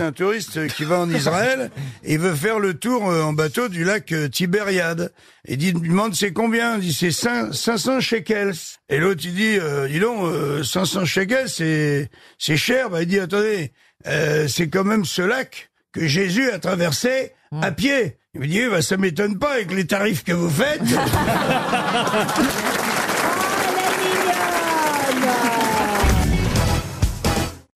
c'est un touriste qui va en Israël et veut faire le tour euh, en bateau du lac euh, Tibériade. Et dit, il demande c'est combien Il dit c'est 500 shekels. Et l'autre il dit, euh, dis donc, euh, 500 shekels c'est c'est cher. Bah, il dit attendez, euh, c'est quand même ce lac que Jésus a traversé à mm. pied. Il me dit, bah, ça m'étonne pas avec les tarifs que vous faites.